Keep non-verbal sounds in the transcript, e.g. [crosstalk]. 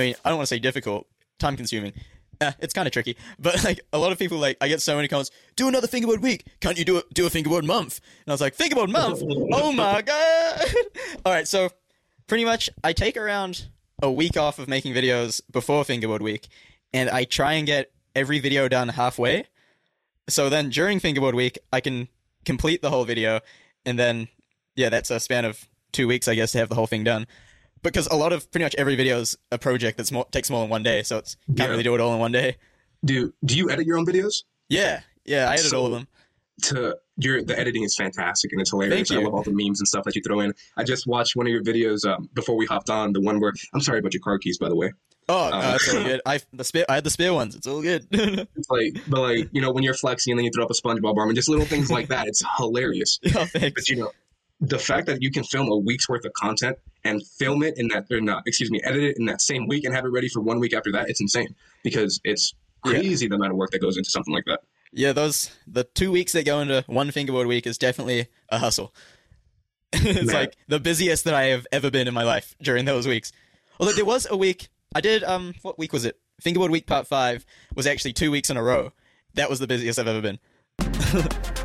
I mean, I don't want to say difficult, time consuming. Eh, it's kind of tricky, but [laughs] like a lot of people, like I get so many comments. Do another fingerboard week. Can't you do it? Do a fingerboard month? And I was like, fingerboard month? [laughs] oh my god! [laughs] All right, so pretty much I take around a week off of making videos before fingerboard week, and I try and get every video done halfway. So then during fingerboard week, I can complete the whole video, and then yeah, that's a span of two weeks, I guess, to have the whole thing done because a lot of pretty much every video is a project that more, takes more than one day, so it's can't Yeah. really do it all in one day. Do do you edit your own videos? Yeah, yeah, I edit So- all of them. To your the editing is fantastic and it's hilarious. Thank I you. love all the memes and stuff that you throw in. I just watched one of your videos um, before we hopped on. The one where I'm sorry about your car keys, by the way. Oh, Um, no, it's all good. I the spare, I had the spare ones. It's all good. [laughs] It's like, but like you know when you're flexing and then you throw up a SpongeBob arm and just little things like that. It's hilarious. [laughs] oh, thanks. But you know, the fact that you can film a week's worth of content and film it in that, or not, excuse me, edit it in that same week and have it ready for one week after that, it's insane because it's Yeah. crazy the amount of work that goes into something like that. Yeah, those the two weeks that go into one fingerboard week is definitely a hustle. [laughs] it's Man. like the busiest that I have ever been in my life during those weeks. Although there was a week I did um what week was it? Fingerboard week part five was actually two weeks in a row. That was the busiest I've ever been. [laughs]